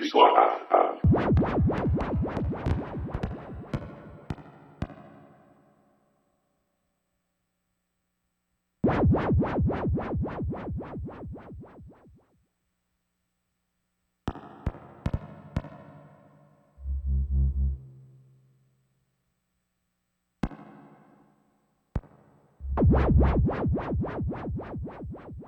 Pixelado. What, what, what, what, what, what, what,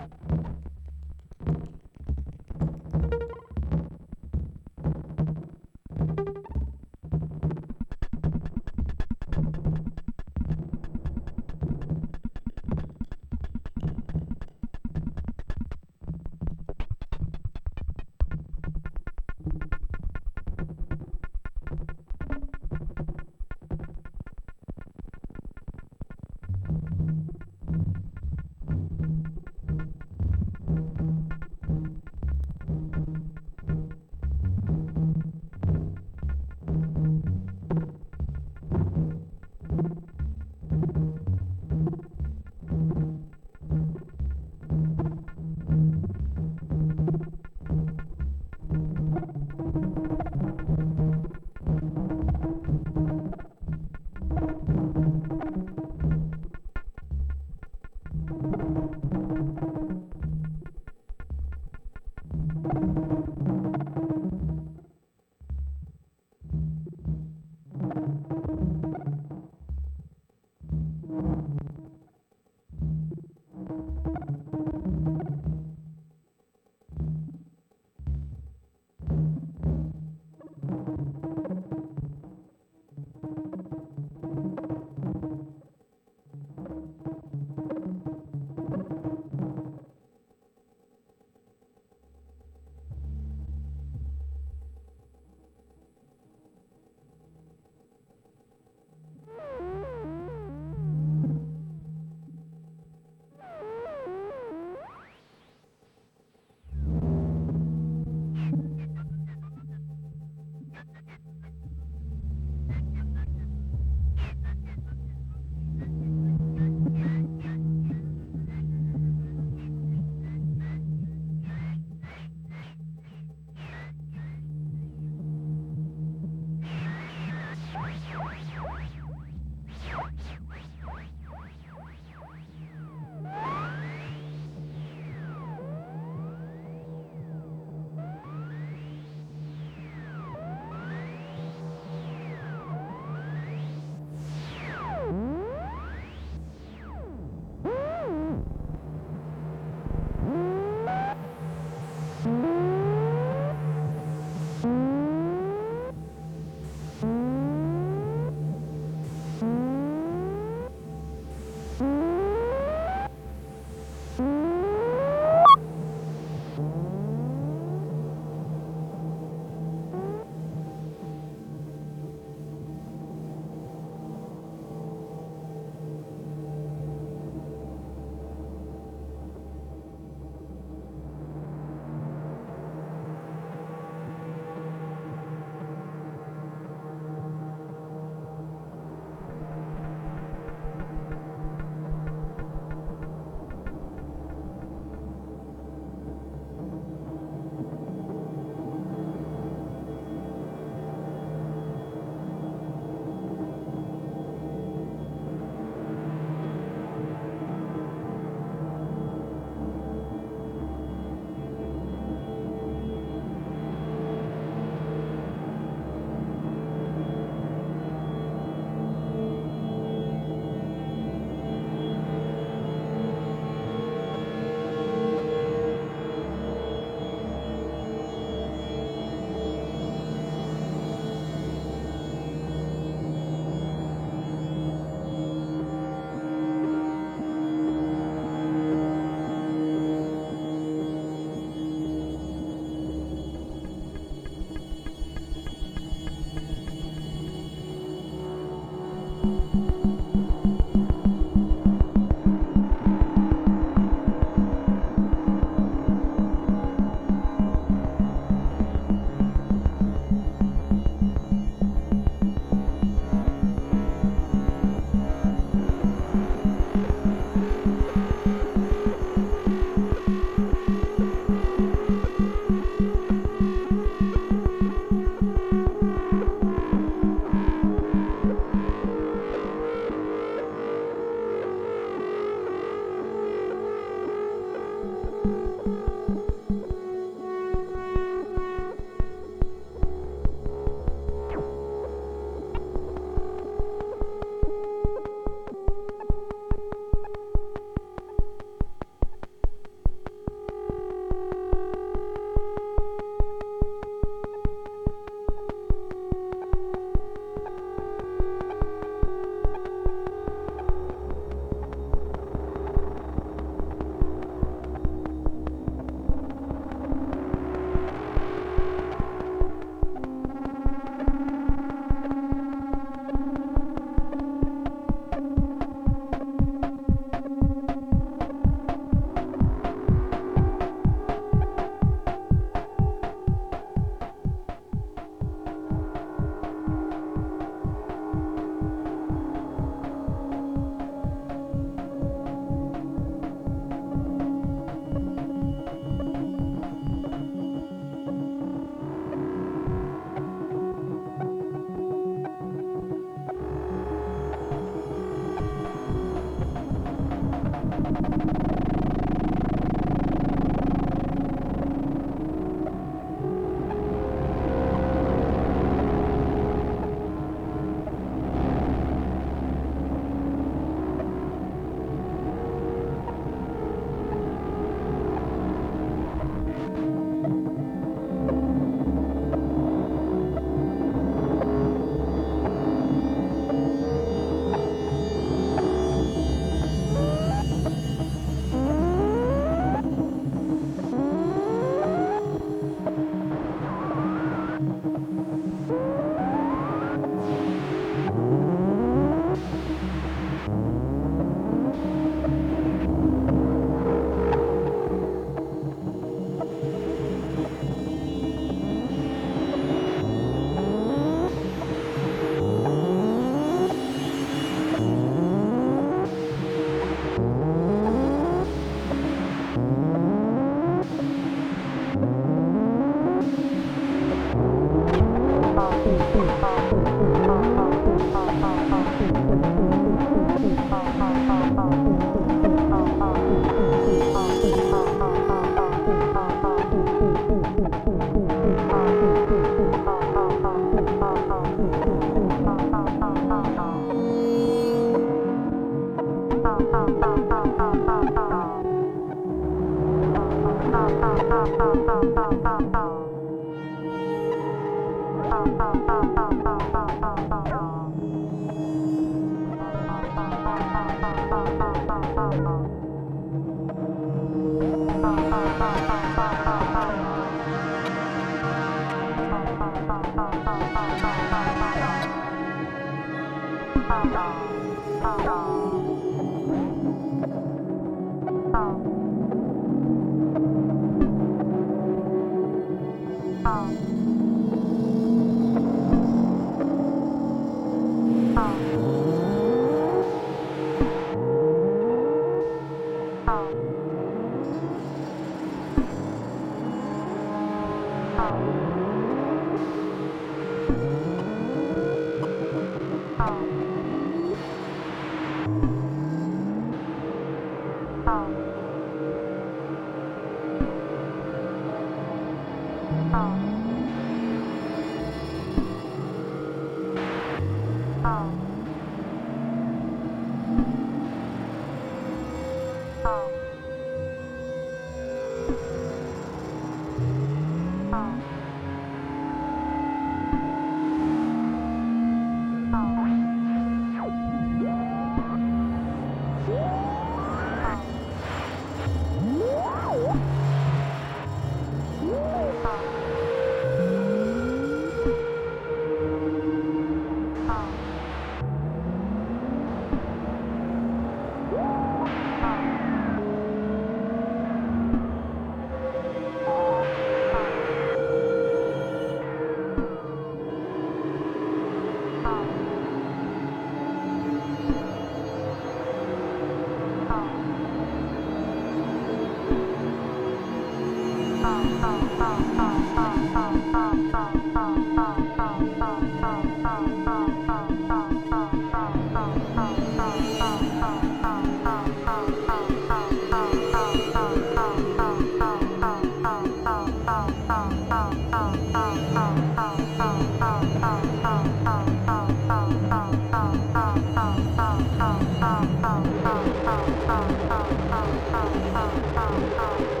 好。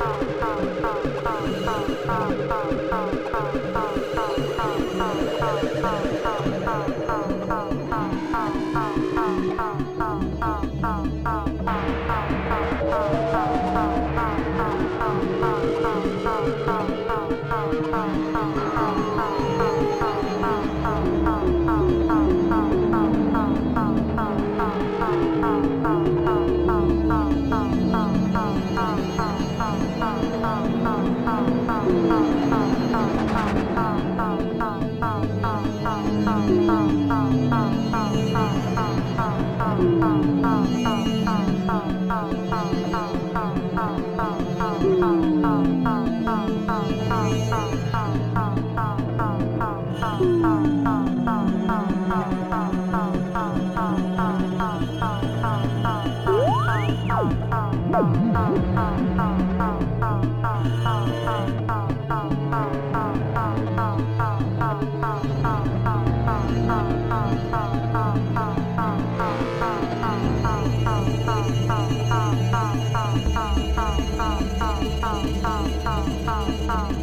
好好好好。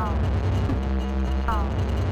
好，好。